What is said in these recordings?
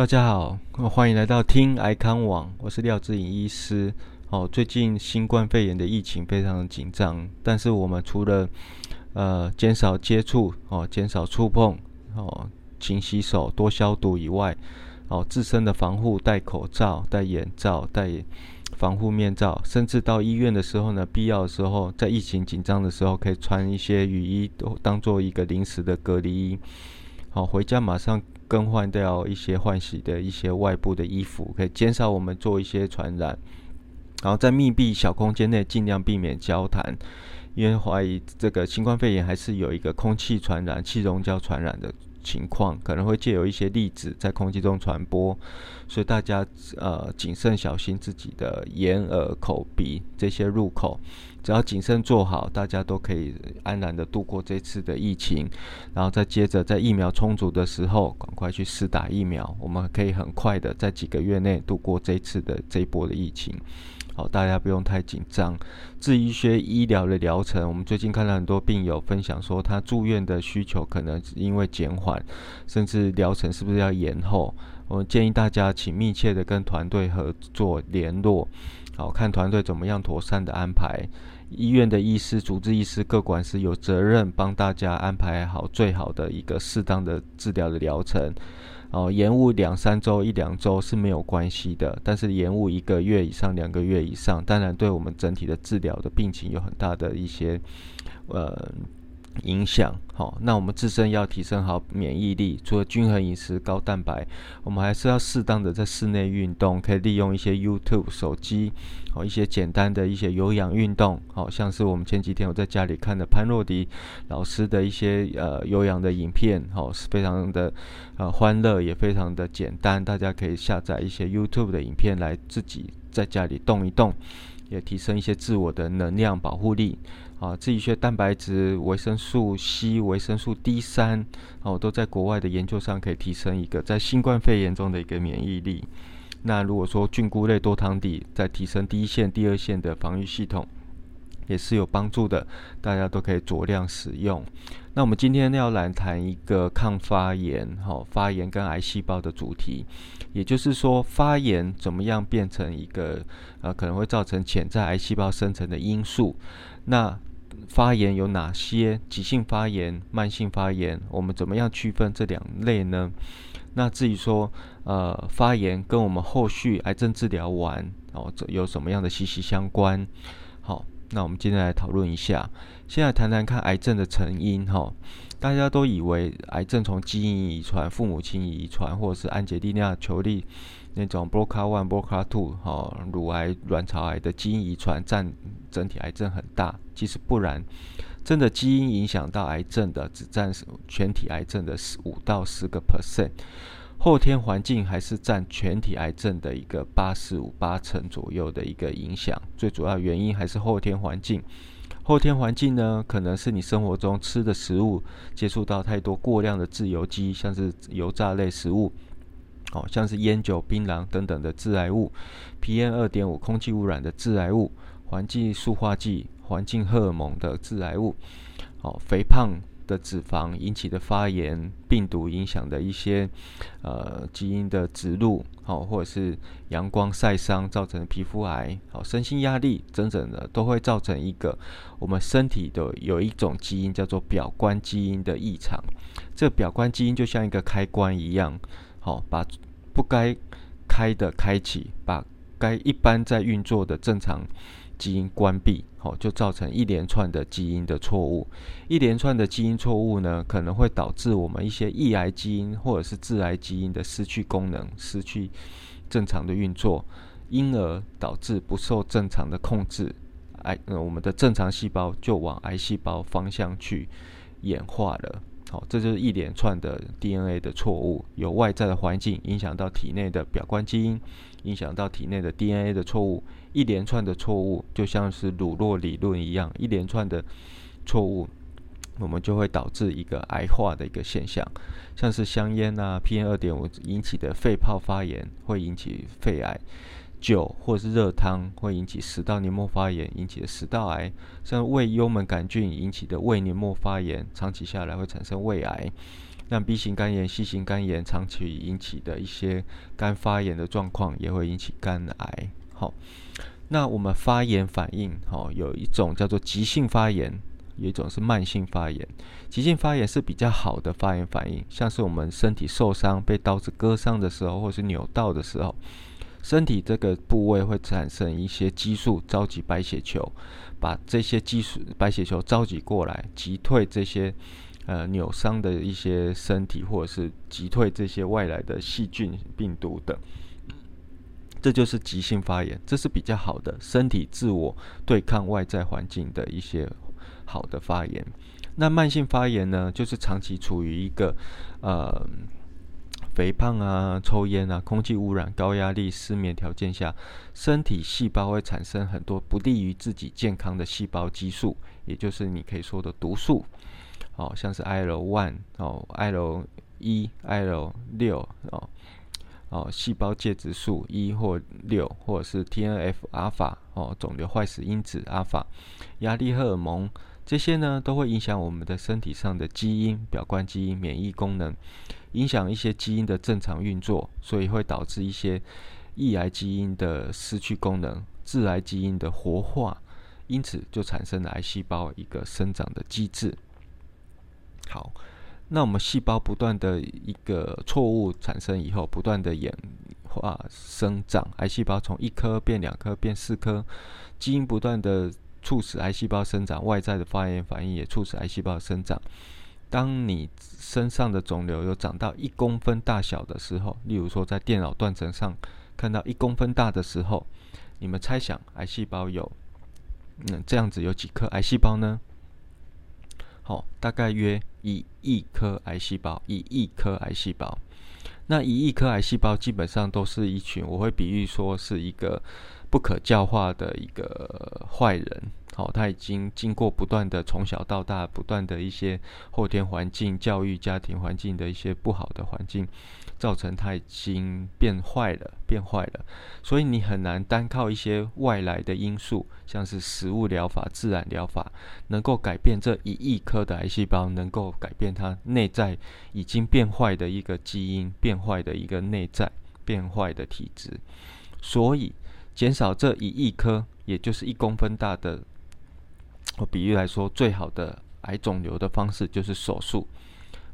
大家好，欢迎来到听癌康网，我是廖志颖医师。哦，最近新冠肺炎的疫情非常紧张，但是我们除了呃减少接触哦，减少触碰哦，勤洗手、多消毒以外，哦，自身的防护，戴口罩、戴眼罩、戴防护面罩，甚至到医院的时候呢，必要的时候，在疫情紧张的时候，可以穿一些雨衣，都当做一个临时的隔离衣。好，回家马上更换掉一些换洗的一些外部的衣服，可以减少我们做一些传染。然后在密闭小空间内尽量避免交谈，因为怀疑这个新冠肺炎还是有一个空气传染、气溶胶传染的情况，可能会借由一些粒子在空气中传播，所以大家呃谨慎小心自己的眼、耳、口、鼻这些入口，只要谨慎做好，大家都可以安然的度过这次的疫情。然后再接着在疫苗充足的时候，赶快去试打疫苗，我们可以很快的在几个月内度过这次的这一波的疫情。好，大家不用太紧张。至于一些医疗的疗程，我们最近看到很多病友分享说，他住院的需求可能因为减缓，甚至疗程是不是要延后？我们建议大家请密切的跟团队合作联络，好看团队怎么样妥善的安排。医院的医师、主治医师、各管师有责任帮大家安排好最好的一个适当的治疗的疗程。哦，延误两三周、一两周是没有关系的，但是延误一个月以上、两个月以上，当然对我们整体的治疗的病情有很大的一些呃。影响好，那我们自身要提升好免疫力，除了均衡饮食、高蛋白，我们还是要适当的在室内运动，可以利用一些 YouTube 手机，好一些简单的一些有氧运动，好像是我们前几天我在家里看的潘若迪老师的一些呃有氧的影片，好是非常的呃欢乐，也非常的简单，大家可以下载一些 YouTube 的影片来自己在家里动一动，也提升一些自我的能量保护力。啊，自己学蛋白质、维生素 C、维生素 D 三，哦，都在国外的研究上可以提升一个在新冠肺炎中的一个免疫力。那如果说菌菇类多糖体在提升第一线、第二线的防御系统，也是有帮助的，大家都可以酌量使用。那我们今天要来谈一个抗发炎、哈发炎跟癌细胞的主题，也就是说发炎怎么样变成一个呃可能会造成潜在癌细胞生成的因素？那发炎有哪些？急性发炎、慢性发炎，我们怎么样区分这两类呢？那至于说，呃，发炎跟我们后续癌症治疗完哦，这有什么样的息息相关？好，那我们今天来讨论一下。现在谈谈看癌症的成因哈。大家都以为癌症从基因遗传、父母亲遗传，或者是安杰利亚·裘丽那种 BRCA one、BRCA two 哈，乳癌、卵巢癌的基因遗传占整体癌症很大。其实不然，真的基因影响到癌症的只占全体癌症的十五到十个 percent，后天环境还是占全体癌症的一个八十五八成左右的一个影响。最主要原因还是后天环境。后天环境呢，可能是你生活中吃的食物接触到太多过量的自由基，像是油炸类食物，哦，像是烟酒、槟榔等等的致癌物，PM 二点五空气污染的致癌物，环境塑化剂。环境荷尔蒙的致癌物，哦，肥胖的脂肪引起的发炎，病毒影响的一些呃基因的植入，哦，或者是阳光晒伤造成的皮肤癌，好，身心压力，整整的都会造成一个我们身体的有一种基因叫做表观基因的异常。这表观基因就像一个开关一样，好，把不该开的开启，把该一般在运作的正常。基因关闭，好，就造成一连串的基因的错误。一连串的基因错误呢，可能会导致我们一些抑癌基因或者是致癌基因的失去功能，失去正常的运作，因而导致不受正常的控制，癌，我们的正常细胞就往癌细胞方向去演化了。好，这就是一连串的 DNA 的错误，有外在的环境影响到体内的表观基因，影响到体内的 DNA 的错误。一连串的错误就像是鲁洛理论一样，一连串的错误，我们就会导致一个癌化的一个现象，像是香烟啊、PM 二点五引起的肺泡发炎会引起肺癌，酒或是热汤会引起食道黏膜发炎引起的食道癌，像胃幽门杆菌引起的胃黏膜发炎，长期下来会产生胃癌。那 B 型肝炎、C 型肝炎长期引起的一些肝发炎的状况，也会引起肝癌。好，那我们发炎反应，好，有一种叫做急性发炎，有一种是慢性发炎。急性发炎是比较好的发炎反应，像是我们身体受伤被刀子割伤的时候，或是扭到的时候。身体这个部位会产生一些激素，召集白血球，把这些激素白血球召集过来，击退这些呃扭伤的一些身体，或者是击退这些外来的细菌、病毒等。这就是急性发炎，这是比较好的身体自我对抗外在环境的一些好的发炎。那慢性发炎呢，就是长期处于一个呃。肥胖啊、抽烟啊、空气污染、高压力、失眠条件下，身体细胞会产生很多不利于自己健康的细胞激素，也就是你可以说的毒素，哦，像是 IL one 哦、IL 一、IL 六哦、哦细胞介质素一或六，或者是 TNF 阿尔法哦、肿瘤坏死因子阿尔法、压力荷尔蒙，这些呢都会影响我们的身体上的基因、表观基因、免疫功能。影响一些基因的正常运作，所以会导致一些抑癌基因的失去功能，致癌基因的活化，因此就产生了癌细胞一个生长的机制。好，那我们细胞不断的一个错误产生以后，不断的演化生长，癌细胞从一颗变两颗变四颗，基因不断的促使癌细胞生长，外在的发炎反应也促使癌细胞生长。当你身上的肿瘤有长到一公分大小的时候，例如说在电脑断层上看到一公分大的时候，你们猜想癌细胞有嗯这样子有几颗癌细胞呢？好，大概约一亿颗癌细胞，一亿颗癌细胞。那一亿颗癌细胞基本上都是一群，我会比喻说是一个不可教化的一个坏人。好，他已经经过不断的从小到大，不断的一些后天环境、教育、家庭环境的一些不好的环境，造成他已经变坏了，变坏了。所以你很难单靠一些外来的因素，像是食物疗法、自然疗法，能够改变这一亿颗的癌细胞，能够改变它内在已经变坏的一个基因、变坏的一个内在、变坏的体质。所以减少这一亿颗，也就是一公分大的。我比喻来说，最好的癌肿瘤的方式就是手术，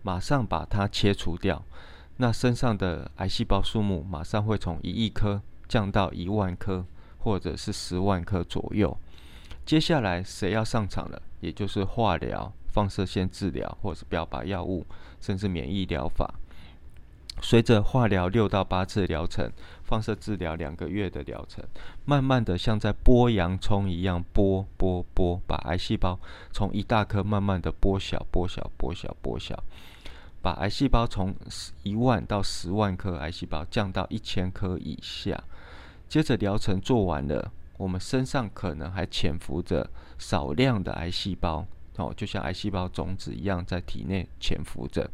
马上把它切除掉，那身上的癌细胞数目马上会从一亿颗降到一万颗，或者是十万颗左右。接下来谁要上场了？也就是化疗、放射线治疗，或者是标靶药物，甚至免疫疗法。随着化疗六到八次疗程，放射治疗两个月的疗程，慢慢的像在剥洋葱一样剥剥剥，把癌细胞从一大颗慢慢的剥小剥小剥小剥小，把癌细胞从一万到十万颗癌细胞降到一千颗以下。接着疗程做完了，我们身上可能还潜伏着少量的癌细胞，哦，就像癌细胞种子一样在体内潜伏着。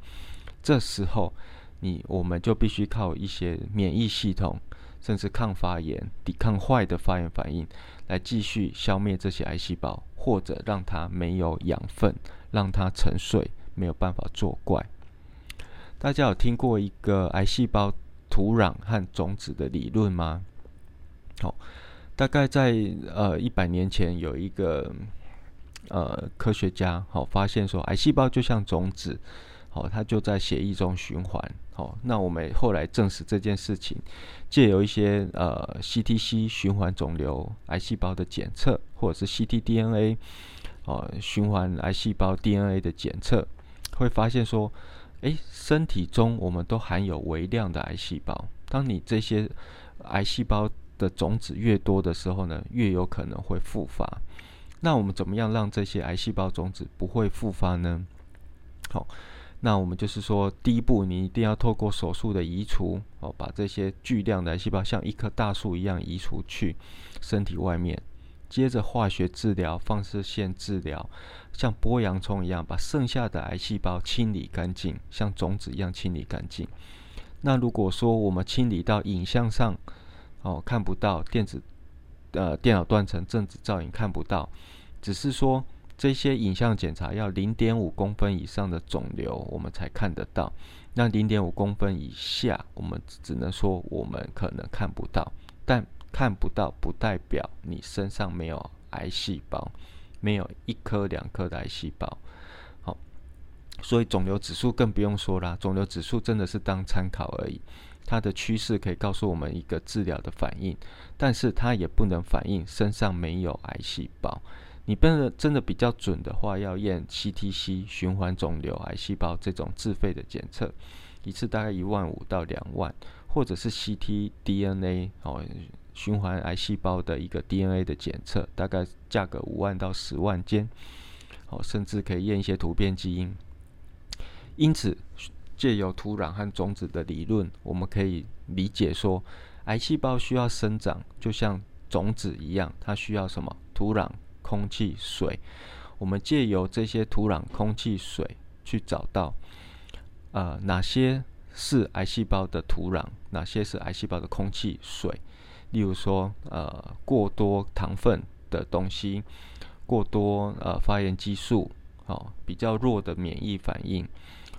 这时候。你我们就必须靠一些免疫系统，甚至抗发炎、抵抗坏的发炎反应，来继续消灭这些癌细胞，或者让它没有养分，让它沉睡，没有办法作怪。大家有听过一个癌细胞土壤和种子的理论吗？好，大概在呃一百年前，有一个呃科学家好发现说，癌细胞就像种子。好，它就在血液中循环。好，那我们后来证实这件事情，借由一些呃 CTC 循环肿瘤癌细胞的检测，或者是 ctDNA 哦循环癌细胞 DNA 的检测，会发现说，诶，身体中我们都含有微量的癌细胞。当你这些癌细胞的种子越多的时候呢，越有可能会复发。那我们怎么样让这些癌细胞种子不会复发呢？好。那我们就是说，第一步，你一定要透过手术的移除哦，把这些巨量的癌细胞像一棵大树一样移除去身体外面。接着化学治疗、放射线治疗，像剥洋葱一样，把剩下的癌细胞清理干净，像种子一样清理干净。那如果说我们清理到影像上哦看不到，电子呃电脑断层、正子造影看不到，只是说。这些影像检查要零点五公分以上的肿瘤，我们才看得到。那零点五公分以下，我们只能说我们可能看不到。但看不到不代表你身上没有癌细胞，没有一颗两颗的癌细胞。好，所以肿瘤指数更不用说啦。肿瘤指数真的是当参考而已，它的趋势可以告诉我们一个治疗的反应，但是它也不能反映身上没有癌细胞。你真的真的比较准的话，要验 CTC 循环肿瘤癌细胞这种自费的检测，一次大概一万五到两万，或者是 CTDNA 哦，循环癌细胞的一个 DNA 的检测，大概价格五万到十万间，哦，甚至可以验一些突变基因。因此，借由土壤和种子的理论，我们可以理解说，癌细胞需要生长，就像种子一样，它需要什么？土壤。空气、水，我们借由这些土壤、空气、水去找到，呃，哪些是癌细胞的土壤，哪些是癌细胞的空气、水。例如说，呃，过多糖分的东西，过多呃发炎激素，哦，比较弱的免疫反应，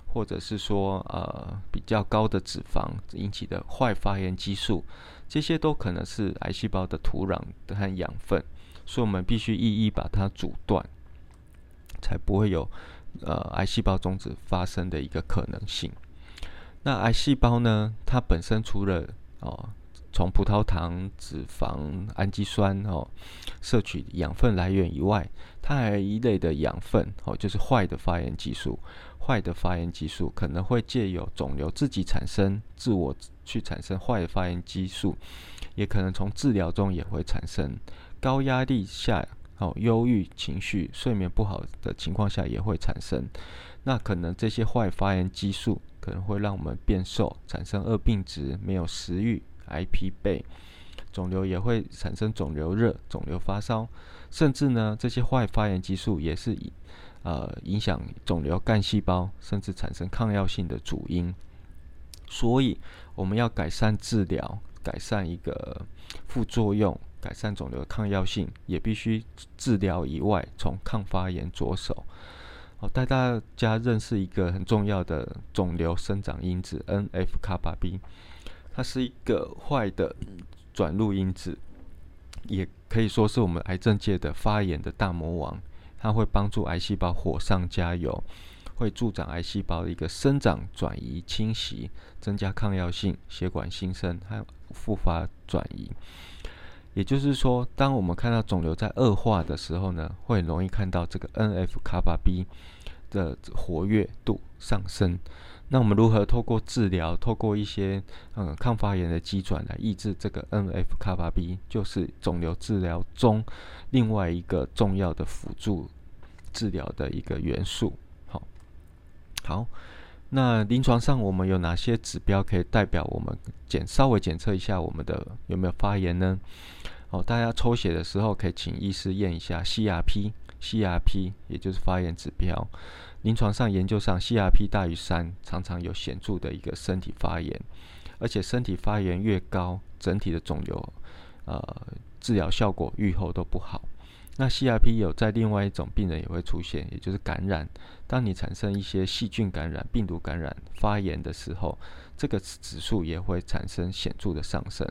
或者是说呃比较高的脂肪引起的坏发炎激素，这些都可能是癌细胞的土壤和养分。所以，我们必须一一把它阻断，才不会有呃癌细胞种子发生的一个可能性。那癌细胞呢？它本身除了哦从葡萄糖、脂肪、氨基酸哦摄取养分来源以外，它还有一类的养分哦，就是坏的发炎激素。坏的发炎激素可能会借由肿瘤自己产生，自我去产生坏的发炎激素，也可能从治疗中也会产生。高压力下，哦，忧郁情绪、睡眠不好的情况下也会产生。那可能这些坏发炎激素可能会让我们变瘦，产生恶病质，没有食欲，癌疲惫。肿瘤也会产生肿瘤热、肿瘤发烧，甚至呢，这些坏发炎激素也是以呃影响肿瘤干细胞，甚至产生抗药性的主因。所以我们要改善治疗，改善一个副作用。改善肿瘤的抗药性，也必须治疗以外，从抗发炎着手。好，带大家认识一个很重要的肿瘤生长因子 NF 卡巴 B，它是一个坏的转录因子，也可以说是我们癌症界的发炎的大魔王。它会帮助癌细胞火上加油，会助长癌细胞的一个生长、转移、侵袭，增加抗药性、血管新生还有复发转移。也就是说，当我们看到肿瘤在恶化的时候呢，会容易看到这个 NF 卡巴 B 的活跃度上升。那我们如何透过治疗，透过一些嗯抗发炎的机转来抑制这个 NF 卡巴 B，就是肿瘤治疗中另外一个重要的辅助治疗的一个元素。好，好。那临床上我们有哪些指标可以代表我们检稍微检测一下我们的有没有发炎呢？哦，大家抽血的时候可以请医师验一下 CRP，CRP 也就是发炎指标。临床上研究上，CRP 大于三，常常有显著的一个身体发炎，而且身体发炎越高，整体的肿瘤呃治疗效果愈后都不好。那 CRP 有在另外一种病人也会出现，也就是感染。当你产生一些细菌感染、病毒感染、发炎的时候，这个指数也会产生显著的上升。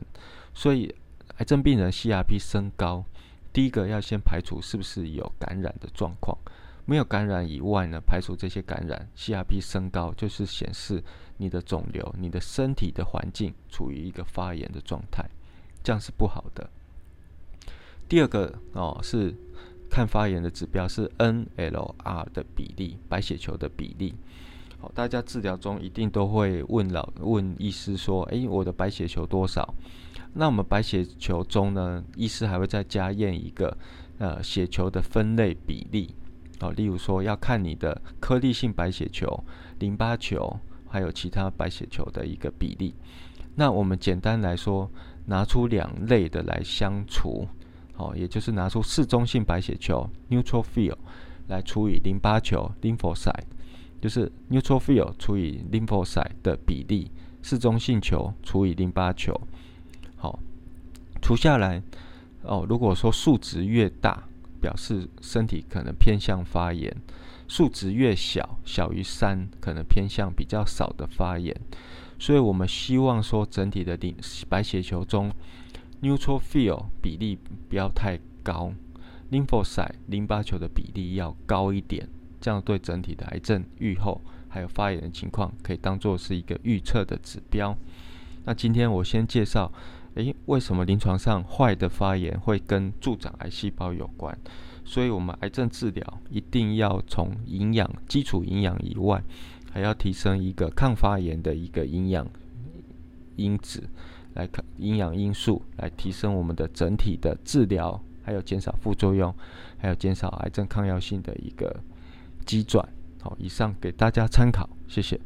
所以，癌症病人 CRP 升高，第一个要先排除是不是有感染的状况。没有感染以外呢，排除这些感染，CRP 升高就是显示你的肿瘤、你的身体的环境处于一个发炎的状态，这样是不好的。第二个哦是看发炎的指标是 NLR 的比例，白血球的比例。好，大家治疗中一定都会问老问医师说：“诶，我的白血球多少？”那我们白血球中呢，医师还会再加验一个呃血球的分类比例。哦，例如说要看你的颗粒性白血球、淋巴球还有其他白血球的一个比例。那我们简单来说，拿出两类的来相除。哦，也就是拿出嗜中性白血球 （neutrophil） 来除以淋巴球 （lymphocyte），就是 neutrophil 除以 lymphocyte 的比例，嗜中性球除以淋巴球。好，除下来，哦，如果说数值越大，表示身体可能偏向发炎；数值越小，小于三，可能偏向比较少的发炎。所以我们希望说，整体的淋白血球中 neutrophil 比例不要太高，lymphocyte 淋巴球的比例要高一点，这样对整体的癌症预后还有发炎的情况，可以当做是一个预测的指标。那今天我先介绍，诶，为什么临床上坏的发炎会跟助长癌细胞有关？所以我们癌症治疗一定要从营养基础营养以外。还要提升一个抗发炎的一个营养因子，来看营养因素，来提升我们的整体的治疗，还有减少副作用，还有减少癌症抗药性的一个机转。好，以上给大家参考，谢谢。